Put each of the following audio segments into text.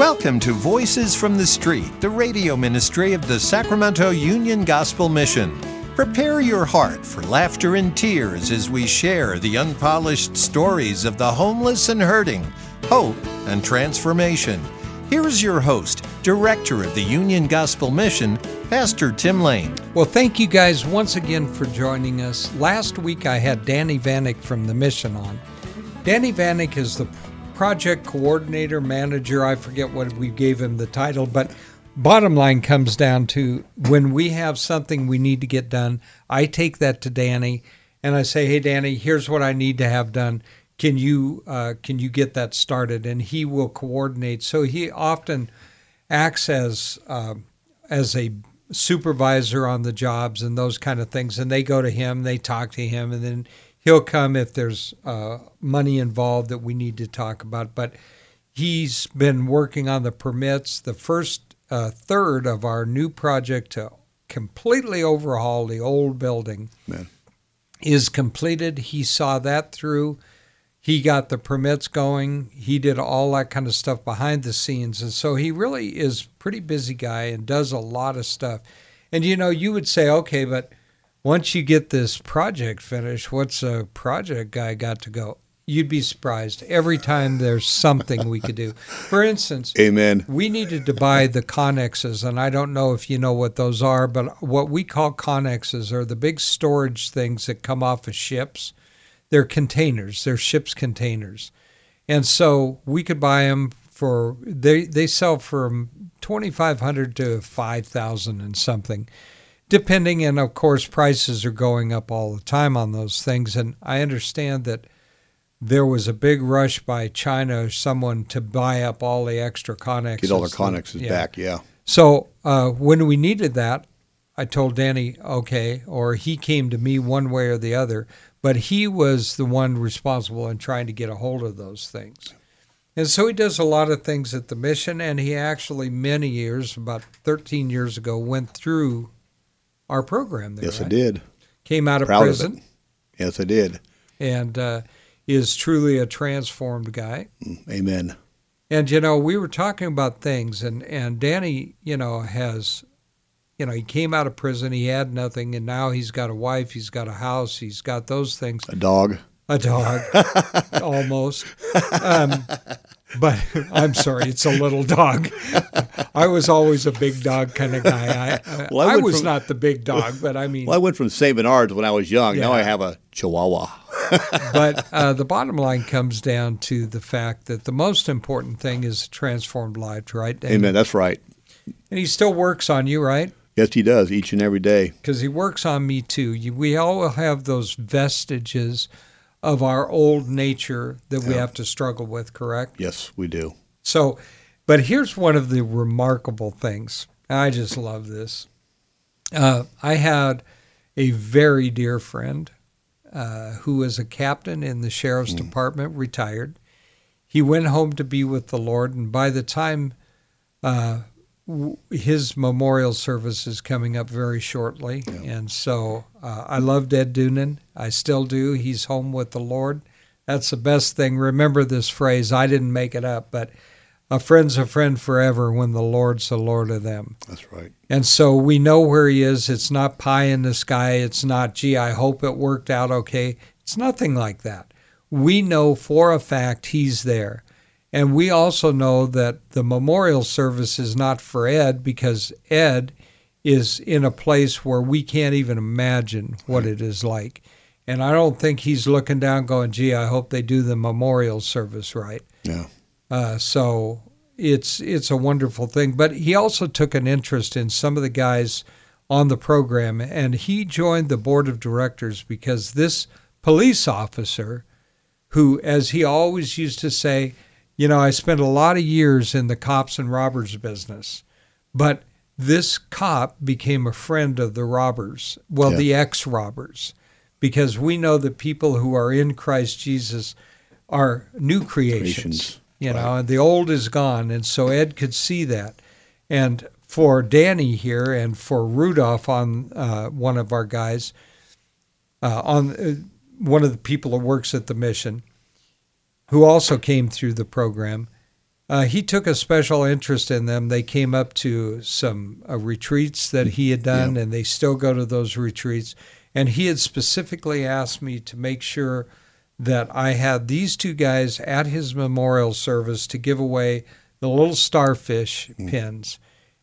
Welcome to Voices from the Street, the radio ministry of the Sacramento Union Gospel Mission. Prepare your heart for laughter and tears as we share the unpolished stories of the homeless and hurting, hope and transformation. Here's your host, Director of the Union Gospel Mission, Pastor Tim Lane. Well, thank you guys once again for joining us. Last week I had Danny Vanek from the mission on. Danny Vanek is the project coordinator, manager. I forget what we gave him the title, but bottom line comes down to when we have something we need to get done, I take that to Danny and I say, "Hey, Danny, here's what I need to have done. Can you uh, can you get that started?" And he will coordinate. So he often acts as uh, as a supervisor on the jobs and those kind of things. And they go to him, they talk to him, and then he'll come if there's uh, money involved that we need to talk about. But he's been working on the permits. The first uh, third of our new project to completely overhaul the old building Man. is completed. He saw that through. He got the permits going. He did all that kind of stuff behind the scenes. And so he really is pretty busy guy and does a lot of stuff. And you know, you would say, okay, but once you get this project finished, what's a project guy got to go? You'd be surprised every time there's something we could do. For instance, Amen. we needed to buy the connexes, and I don't know if you know what those are, but what we call connexes are the big storage things that come off of ships. They're containers, they're ship's containers. And so we could buy them for, they, they sell from 2500 to 5000 and something depending and of course prices are going up all the time on those things and i understand that there was a big rush by china or someone to buy up all the extra connexes Get all the connexes Yeah. back. Yeah. so uh, when we needed that i told danny okay or he came to me one way or the other but he was the one responsible in trying to get a hold of those things and so he does a lot of things at the mission and he actually many years about 13 years ago went through our program there Yes, I did. came out of Proud prison of. Yes, I did. and uh, is truly a transformed guy. Mm, Amen. And you know, we were talking about things, and and Danny, you know, has, you know, he came out of prison, he had nothing, and now he's got a wife, he's got a house, he's got those things, A dog. a dog, almost. Um, but I'm sorry, it's a little dog. I was always a big dog kind of guy. I, Well, I I, was from- not the big dog, but I mean, Well, I went from St. Bernard's when I was young. Now I have a Chihuahua. but uh, the bottom line comes down to the fact that the most important thing is transformed lives, right? And, Amen. That's right. And he still works on you, right? Yes, he does each and every day. Because he works on me too. We all have those vestiges of our old nature that we have to struggle with, correct? Yes, we do. So, but here's one of the remarkable things. I just love this. Uh, I had a very dear friend uh, who was a captain in the sheriff's department, retired. He went home to be with the Lord, and by the time uh, his memorial service is coming up very shortly, and so uh, I loved Ed Doonan. I still do. He's home with the Lord. That's the best thing. Remember this phrase. I didn't make it up, but a friend's a friend forever when the Lord's the Lord of them. That's right. And so we know where he is. It's not pie in the sky. It's not, gee, I hope it worked out okay. It's nothing like that. We know for a fact he's there. And we also know that the memorial service is not for Ed because Ed is in a place where we can't even imagine what it is like. And I don't think he's looking down going, gee, I hope they do the memorial service right. Yeah. Uh, so it's it's a wonderful thing. But he also took an interest in some of the guys on the program, and he joined the board of directors because this police officer, who, as he always used to say, you know, I spent a lot of years in the cops and robbers business, but this cop became a friend of the robbers, well, Yeah. the ex robbers, because we know that people who are in Christ Jesus are new creations Creations. you Right. know, and the old is gone. And so Ed could see that. And for Danny here and for Rudolph on uh, one of our guys, uh, on uh, one of the people who works at the mission, who also came through the program, Uh, he took a special interest in them. They came up to some uh, retreats that he had done, and they still go to those retreats. And he had specifically asked me to make sure that I had these two guys at his memorial service to give away the little starfish Mm. pins.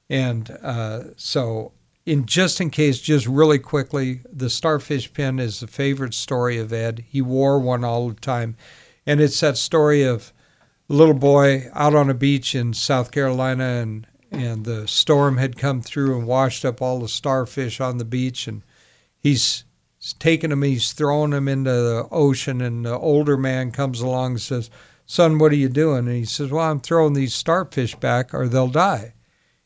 And uh, so, in just in case, just really quickly, the starfish pin is the favorite story of Ed. He wore one all the time, and it's that story of a little boy out on a beach in South Carolina, and and the storm had come through and washed up all the starfish on the beach, and he's taking them, he's throwing them into the ocean, and the older man comes along and says, "Son, what are you doing?" And he says, "Well, I'm throwing these starfish back, or they'll die."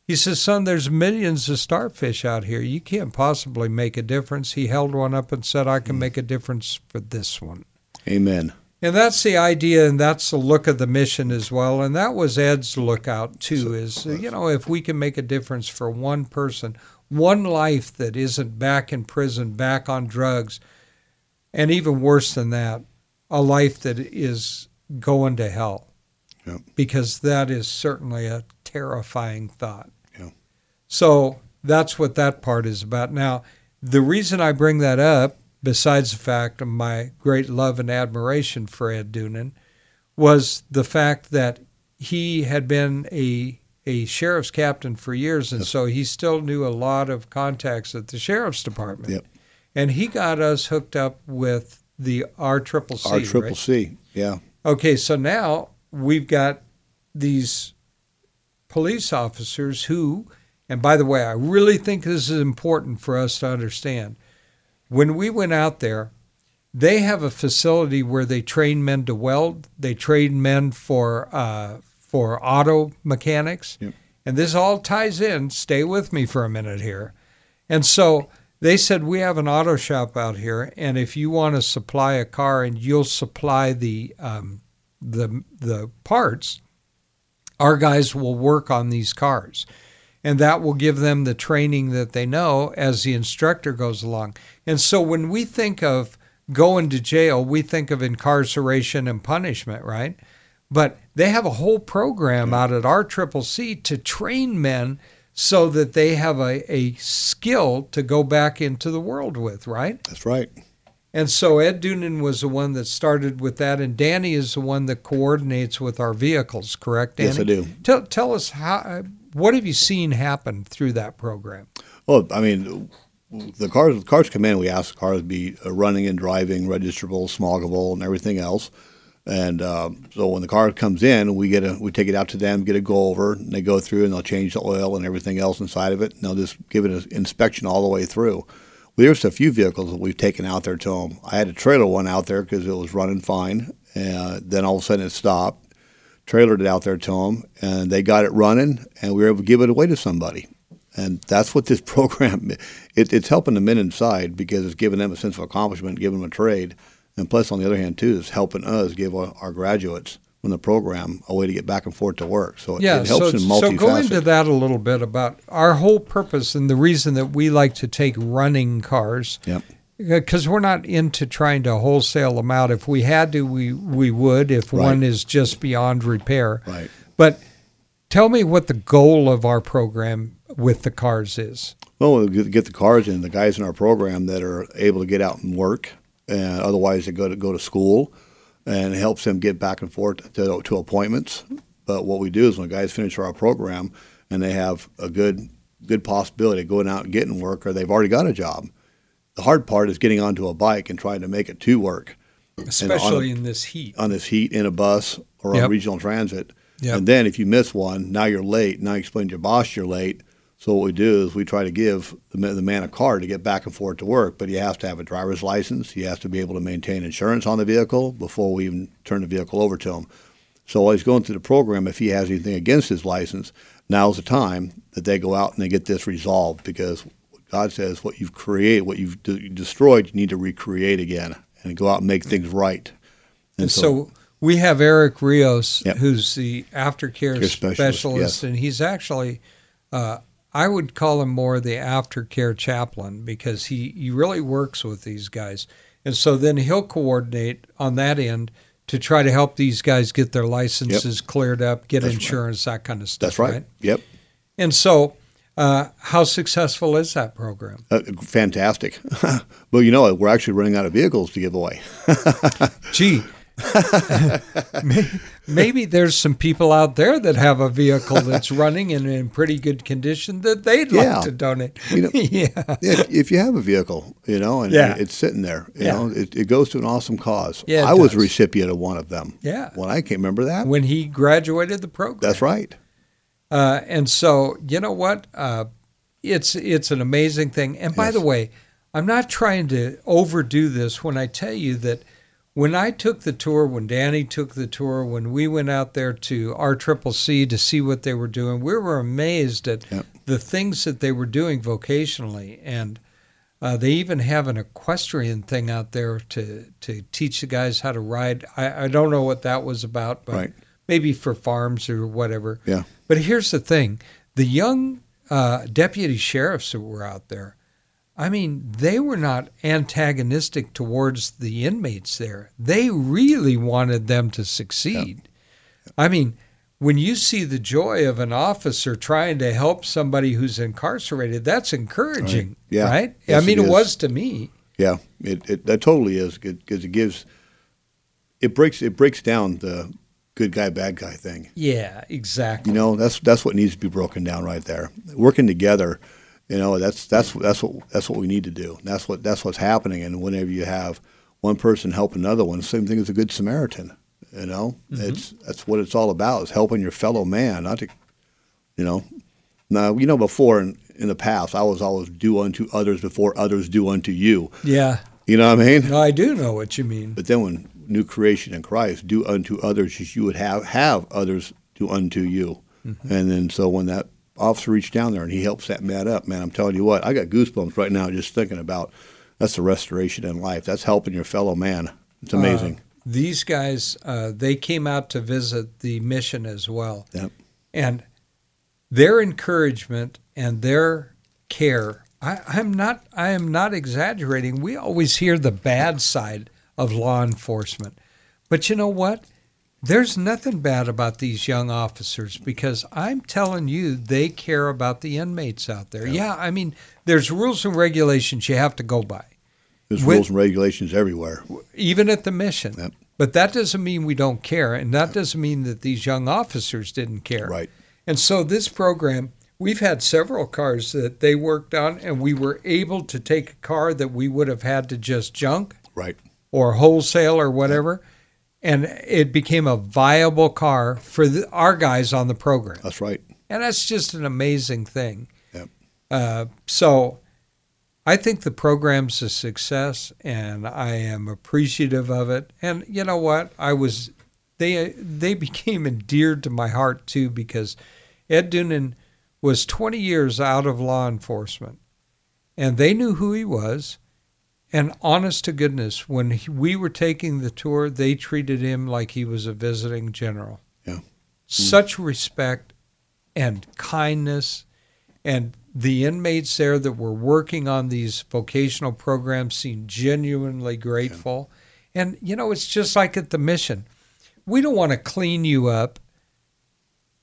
He says, Son, there's millions of starfish out here. You can't possibly make a difference. He held one up and said, I can mm. make a difference for this one. Amen. And that's the idea, and that's the look of the mission as well. And that was Ed's lookout, too, is, you know, if we can make a difference for one person, one life that isn't back in prison, back on drugs, and even worse than that, a life that is going to hell. Yep. Because that is certainly a terrifying thought. Yeah. So that's what that part is about. Now, the reason I bring that up, besides the fact of my great love and admiration for Ed Doonan, was the fact that he had been a a sheriff's captain for years, and so he still knew a lot of contacts at the sheriff's department. Yep. And he got us hooked up with the R triple C. R triple? C. Yeah. Okay, so now we've got these police officers who, and by the way, I really think this is important for us to understand. When we went out there, they have a facility where they train men to weld. They train men for uh, for auto mechanics, Yep. and this all ties in. Stay with me for a minute here. And so they said we have an auto shop out here, and if you want to supply a car and you'll supply the um, the the parts, our guys will work on these cars, and that will give them the training that they know as the instructor goes along. And so when we think of going to jail, we think of incarceration and punishment, right? But they have a whole program out at R Triple C to train men so that they have a, a skill to go back into the world with, right? That's right. And so Ed Doonan was the one that started with that, and Danny is the one that coordinates with our vehicles, correct, Danny? Yes, I do. Tell, tell us how. What have you seen happen through that program? Well, I mean, the cars the cars come in. We ask the cars to be uh, running and driving, registrable, smoggable, and everything else. And um, so when the car comes in, we get a we take it out to them, get a go over, and they go through and they'll change the oil and everything else inside of it. And they'll just give it an inspection all the way through. There's a few vehicles that we've taken out there to them. I had a trailer one out there because it was running fine. Uh, then all of a sudden it stopped. Trailered it out there to them, and they got it running, and we were able to give it away to somebody. And that's what this program it, it's helping the men inside because it's giving them a sense of accomplishment, giving them a trade, and plus on the other hand too, it's helping us give our, our graduates from the program a way to get back and forth to work. So it, Yeah, it helps so, in so go multifaceted. into that a little bit about our whole purpose and the reason that we like to take running cars. Yep. Uh, because we're not into trying to wholesale them out. If we had to, we we would. If Right. one is just beyond repair, Right. But tell me what the goal of our program with the cars is. Well, we'll get the cars in, the guys in our program that are able to get out and work, and otherwise they go to go to school, and it helps them get back and forth to, to appointments. But what we do is when guys finish our program and they have a good good possibility of going out and getting work, or they've already got a job. The hard part is getting onto a bike and trying to make it to work Especially in this heat. on this heat in a bus or Yep. on regional transit. Yep. And then if you miss one, now you're late. Now you explain to your boss you're late. So what we do is we try to give the man, a car to get back and forth to work, but he has to have a driver's license. He has to be able to maintain insurance on the vehicle before we even turn the vehicle over to him. So while he's going through the program, if he has anything against his license, now's the time that they go out and they get this resolved because God says what you've created, what you've de- destroyed, you need to recreate again and go out and make things right. And so, we have Eric Rios, Yep. who's the aftercare specialist, specialist, yes. and he's actually, uh, I would call him more the aftercare chaplain because he, he really works with these guys. And so then he'll coordinate on that end to try to help these guys get their licenses cleared up, get That's insurance, that kind of stuff. That's right. Yep. And so, uh, how successful is that program? Uh, fantastic. well, you know, we're actually running out of vehicles to give away. Gee, maybe there's some people out there that have a vehicle that's running and in pretty good condition that they'd Yeah. like to donate. You know, yeah. Yeah, if you have a vehicle, you know, and Yeah. it's sitting there, you Yeah. know, it, it goes to an awesome cause. Yeah, I was a recipient of one of them. Yeah. When I can't remember that. When he graduated the program. That's right. Uh, and so, you know what? Uh, it's it's an amazing thing. And by Yes. the way, I'm not trying to overdo this when I tell you that when I took the tour, when Danny took the tour, when we went out there to RCCC to see what they were doing, we were amazed at Yep. the things that they were doing vocationally. And uh, they even have an equestrian thing out there to, to teach the guys how to ride. I, I don't know what that was about, but Right. maybe for farms or whatever. Yeah. But here's the thing the young uh, deputy sheriffs that were out there, I mean, they were not antagonistic towards the inmates there. They really wanted them to succeed. I mean, when you see the joy of an officer trying to help somebody who's incarcerated, that's encouraging, Right. Yeah. right? Yes, I mean, it it, was to me. Yeah. It, it that totally is because it gives it breaks it breaks down the good guy bad guy thing. Yeah, exactly. You know, that's that's what needs to be broken down right there. Working together, you know, that's that's that's what that's what we need to do. That's what that's what's happening. And whenever you have one person help another one, same thing as a good Samaritan. You know, mm-hmm. it's that's what it's all about is helping your fellow man, not to, you know. Now you know before in, in the past, I was always do unto others before others do unto you. yeah. You know what I mean? No, I do know what you mean. But then when new creation in Christ, do unto others as you would have have others do unto you. Mm-hmm. And then so when that officer reached down there and he helps that man up, man, I'm telling you what, I got goosebumps right now just thinking about that's the restoration in life. That's helping your fellow man. It's amazing. these guys uh, they came out to visit the mission as well Yep. and their encouragement and their care I, i'm not i am not exaggerating we always hear the bad side of law enforcement but you know what there's nothing bad about these young officers because i'm telling you they care about the inmates out there yeah i mean there's rules and regulations you have to go by There's With- rules and regulations everywhere. even at the mission. Yep. But that doesn't mean we don't care, and that doesn't mean that these young officers didn't care. Right. And so this program, we've had several cars that they worked on, and we were able to take a car that we would have had to just junk Right. or wholesale or whatever, and it became a viable car for the, our guys on the program. That's right. And that's just an amazing thing. Yep. Uh, so I think the program's a success, and I am appreciative of it. And you know what? I was they they became endeared to my heart too because Ed Doonan was 20 years out of law enforcement, and they knew who he was. And honest to goodness, when he, we were taking the tour, they treated him like he was a visiting general. Yeah. Hmm. Such respect and kindness and the inmates there that were working on these vocational programs seemed genuinely grateful. And, you know, it's just like at the mission. We don't want to clean you up,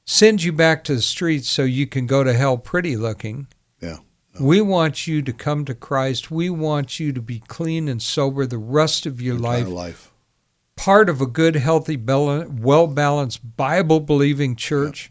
send you back to the streets so you can go to hell pretty looking. Yeah. We want you to come to Christ. We want you to be clean and sober the rest of your life, life. part of a good, healthy, well balanced, Bible believing church,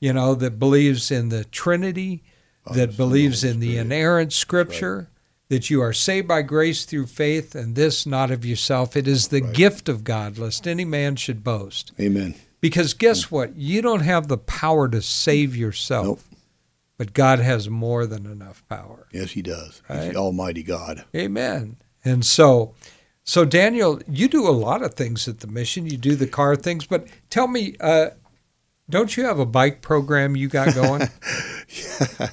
you know, that believes in the Trinity, Father, that believes in the inerrant Scripture, that you are saved by grace through faith, and this not of yourself. It is the Right. gift of God, lest any man should boast. Amen. Because guess what? You don't have the power to save yourself, Nope. But God has more than enough power. Yes, he does. He's the Almighty God. Amen. And so, so Daniel, you do a lot of things at the mission. You do the car things, but tell me, uh, don't you have a bike program you got going?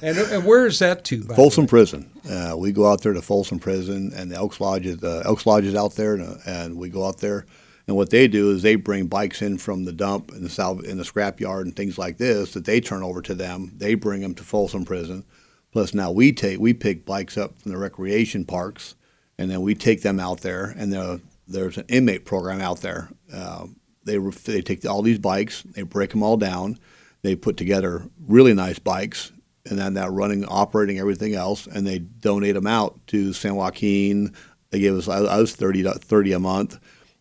and, and where is that to? Folsom? Prison. Uh, we go out there to Folsom Prison, and the Elks Lodge is uh, Elks Lodge is out there, and, uh, and we go out there. And what they do is they bring bikes in from the dump and the south in the scrap yard and things like this that they turn over to them. They bring them to Folsom Prison. Plus now we take we pick bikes up from the recreation parks, and then we take them out there, and the there's an inmate program out there. Uh, they they take all these bikes, they break them all down, they put together really nice bikes, and then that running, operating, everything else, and they donate them out to San Joaquin. They give us I was 30, 30 a month,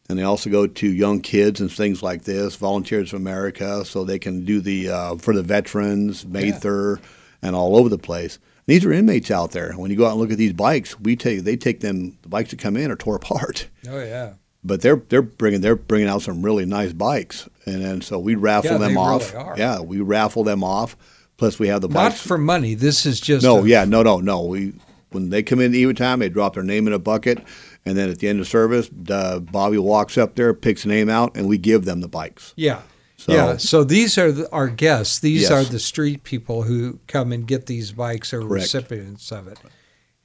and they also go to young kids and things like this, Volunteers of America, so they can do the uh, for the veterans, Mather, yeah. and all over the place. These are inmates out there. When you go out and look at these bikes, we take they take them the bikes that come in are tore apart. Oh yeah. But they're they're bringing they're bringing out some really nice bikes, and then so we raffle yeah, them off. Really yeah, we raffle them off. Plus we have the not for money. This is just no, a, yeah, no, no, no. We when they come in even time, they drop their name in a bucket, and then at the end of service, uh, Bobby walks up there, picks a name out, and we give them the bikes. Yeah. So, yeah, so these are the, our guests. These yes. are the street people who come and get these bikes or Correct. recipients of it.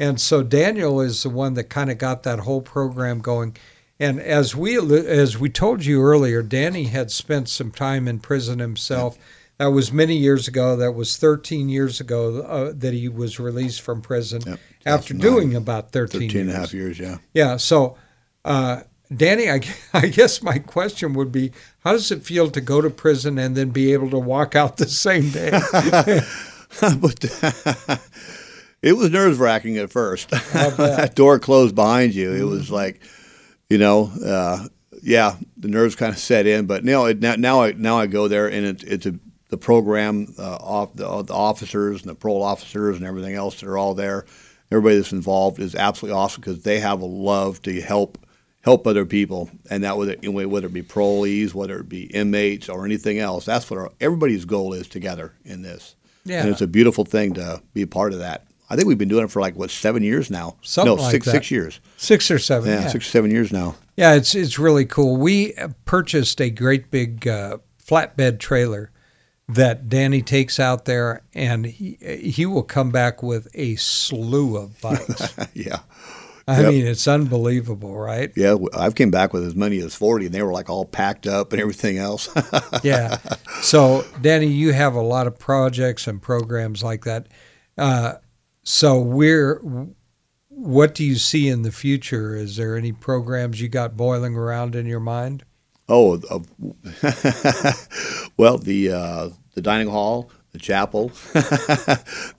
And so Daniel is the one that kind of got that whole program going. And as we as we told you earlier, Danny had spent some time in prison himself. That was many years ago. That was 13 years ago uh, that he was released from prison yep. After doing about 13, 13 and a half years. Yeah. Yeah. So uh, Danny, I, I guess my question would be how does it feel to go to prison and then be able to walk out the same day? but it was nerve wracking at first. that door closed behind you. It was like, you know, uh, yeah, the nerves kind of set in. But now, now, now I now I go there and it, it's a the program, uh, off the, the officers and the parole officers and everything else that are all there. Everybody that's involved is absolutely awesome because they have a love to help help other people, and that whether whether it be parolees, whether it be inmates, or anything else. That's what our, everybody's goal is together in this. Yeah, and it's a beautiful thing to be a part of that. I think we've been doing it for like what seven years now. Something no, like six that. six years. Six or seven. Yeah, yeah, six or seven years now. Yeah, it's it's really cool. We purchased a great big uh, flatbed trailer that Danny takes out there, and he he will come back with a slew of bikes. yeah. I yep. mean, it's unbelievable, right? Yeah, I've came back with as many as 40, and they were like all packed up and everything else. yeah. So, Danny, you have a lot of projects and programs like that. Uh, so, we're what do you see in the future? Is there any programs you got boiling around in your mind? Oh, uh, well, the uh, the dining hall, the chapel.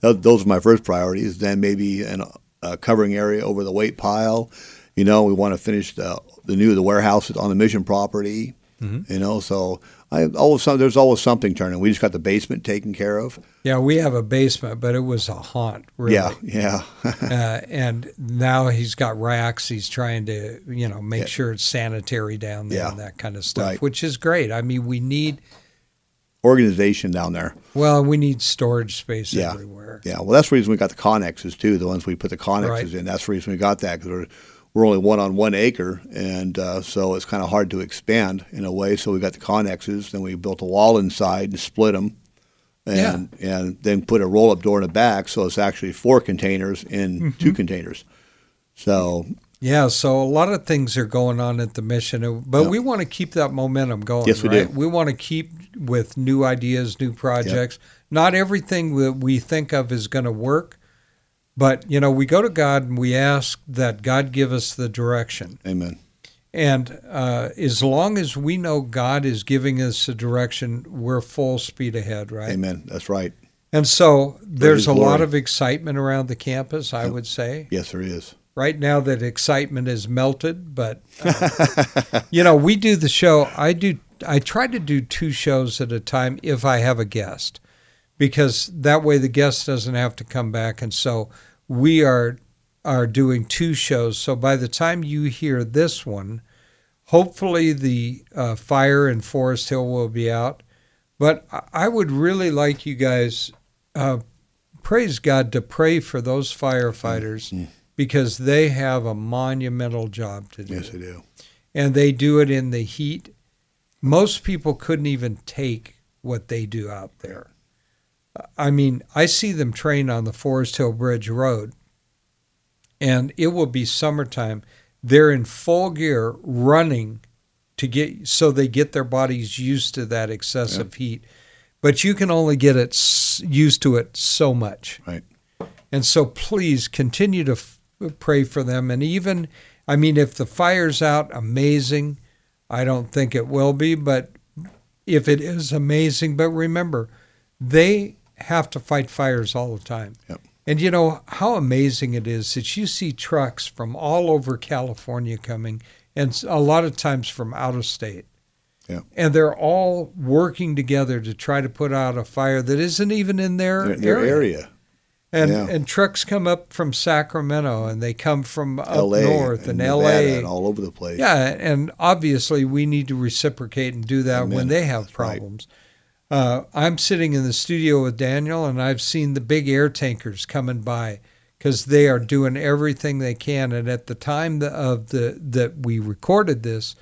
those are my first priorities. Then maybe an uh, covering area over the weight pile. You know, we want to finish the the new the warehouse on the mission property. Mm-hmm. You know, so I always there's always something turning. We just got the basement taken care of. Yeah, we have a basement, but it was a haunt. Really. Yeah, yeah. uh, and now he's got racks. He's trying to you know make yeah. sure it's sanitary down there yeah. and that kind of stuff, right. which is great. I mean, we need organization down there. Well, we need storage space yeah. everywhere. Yeah, well, that's the reason we got the connexes too. The ones we put the connexes right. in. That's the reason we got that because we're, only one on one acre, and uh, so it's kind of hard to expand in a way. So we got the connexes. Then we built a wall inside and split them, and yeah. and then put a roll up door in the back. So it's actually four containers in mm-hmm. two containers. So yeah, so a lot of things are going on at the mission, but yep. we want to keep that momentum going. Yes, we right? do. We want to keep with new ideas, new projects. Yep. Not everything that we think of is going to work, but you know, we go to God and we ask that God give us the direction. Amen. And uh, as long as we know God is giving us a direction, we're full speed ahead, right? Amen. That's right. And so there's a lot of excitement around the campus, I yep. would say. Yes, there is right now that excitement is melted but uh, you know we do the show i do i try to do two shows at a time if i have a guest because that way the guest doesn't have to come back and so we are are doing two shows so by the time you hear this one hopefully the uh, fire in forest hill will be out but i would really like you guys uh, praise god to pray for those firefighters mm-hmm because they have a monumental job to do. Yes, they do. And they do it in the heat. Most people couldn't even take what they do out there. I mean, I see them train on the Forest Hill Bridge Road, and it will be summertime. They're in full gear running to get so they get their bodies used to that excessive heat. But you can only get it used to it so much. Right. And so please continue to pray for them. And even I mean, if the fire's out, amazing. I don't think it will be, but if it is amazing, but remember, they have to fight fires all the time. Yep. And you know how amazing it is that you see trucks from all over California coming, and a lot of times from out of state. Yeah. And they're all working together to try to put out a fire that isn't even in their, Their, their area. area. And Yeah. and trucks come up from Sacramento and they come from up LA north and, Nevada LA. and all over the place. Yeah, and obviously we need to reciprocate and do that when they have That's right. Uh, I'm sitting in the studio with Daniel, and I've seen the big air tankers coming by because they are doing everything they can. And at the time of the that we recorded this,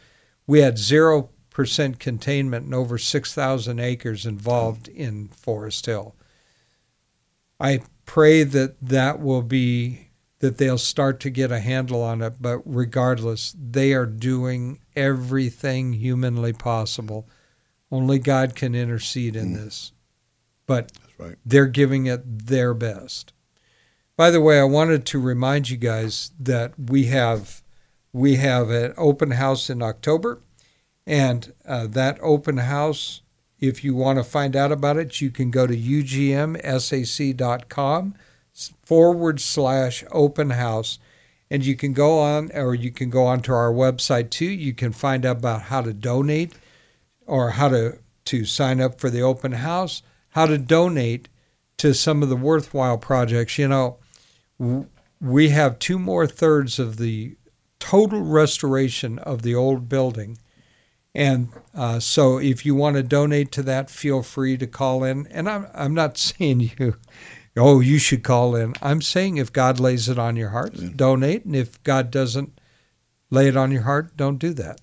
we had zero percent containment and over six thousand acres involved in Forest Hill. I pray that that will be that they'll start to get a handle on it. But regardless, they are doing everything humanly possible. Only God can intercede in this. But right. they're giving it their best. By the way, I wanted to remind you guys that we have we have an open house in October, and uh, that open house, if you want to find out about it, you can go to ugmsac.com forward slash open house, and you can go on, or you can go onto our website too. You can find out about how to donate, or how to to sign up for the open house, how to donate to some of the worthwhile projects. You know, w- we have two more thirds of the total restoration of the old building. And uh, so if you want to donate to that, feel free to call in. And I'm, I'm not saying you, oh, you should call in. I'm saying if God lays it on your heart, donate. And if God doesn't lay it on your heart, don't do that.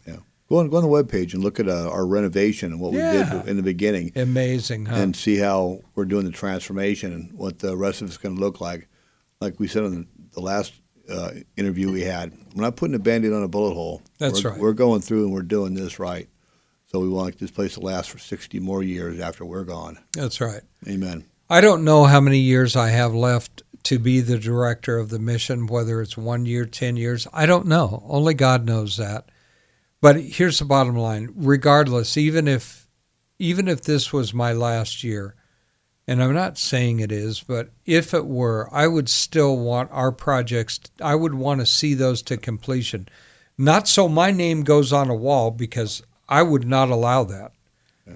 Go on, go on the webpage and look at uh, our renovation and what Yeah. we did in the beginning Amazing, huh? and see how we're doing the transformation and what the rest of it's going to look like. Like we said on the, the last uh, interview we had, we're not putting a band-aid on a bullet hole. That's we're, right. We're going through and we're doing this right. So we want this place to last for 60 more years after we're gone. That's right. Amen. I don't know how many years I have left to be the director of the mission, whether it's one year, 10 years. I don't know. Only God knows that. But here's the bottom line. Regardless, even if even if this was my last year, and I'm not saying it is, but if it were, I would still want our projects I would want to see those to completion. Not so my name goes on a wall because I would not allow that.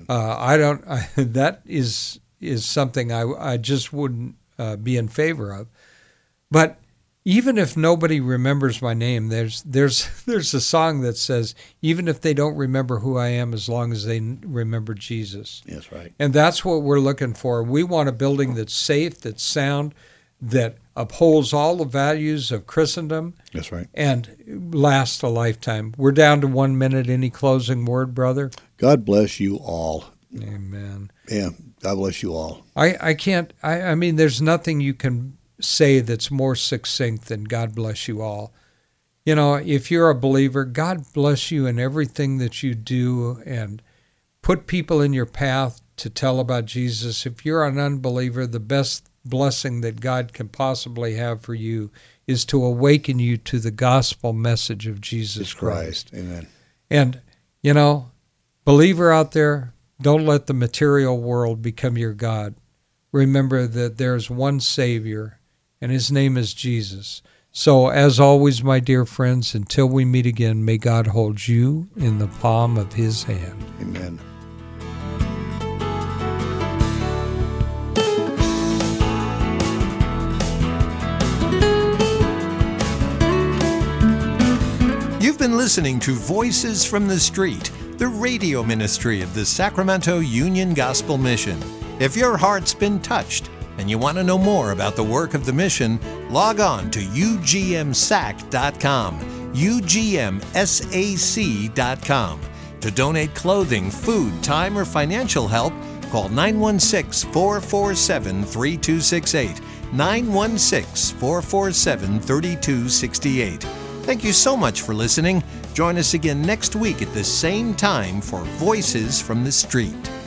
Uh, I don't. I, that is is something I I just wouldn't uh, be in favor of. But even if nobody remembers my name, there's there's there's a song that says even if they don't remember who I am, as long as they remember Jesus. That's right. And that's what we're looking for. We want a building that's safe, that's sound, that upholds all the values of Christendom, That's right. and lasts a lifetime. We're down to one minute. Any closing word, brother? God bless you all. Amen. Yeah. God bless you all. I, I can't I, I mean there's nothing you can say that's more succinct than God bless you all. You know, if you're a believer, God bless you in everything that you do and put people in your path to tell about Jesus. If you're an unbeliever, the best blessing that God can possibly have for you is to awaken you to the gospel message of Jesus Christ. Amen. And, you know, believer out there, don't let the material world become your God. Remember that there's one Savior, and his name is Jesus. So, as always, my dear friends, until we meet again, may God hold you in the palm of his hand. Amen. You've been listening to Voices from the Street, the radio ministry of the Sacramento Union Gospel Mission. If your heart's been touched and you want to know more about the work of the mission, log on to ugmsac.com, ugmsac.com. To donate clothing, food, time, or financial help, call 916 447 3268. 916 447 3268. Thank you so much for listening. Join us again next week at the same time for Voices from the Street.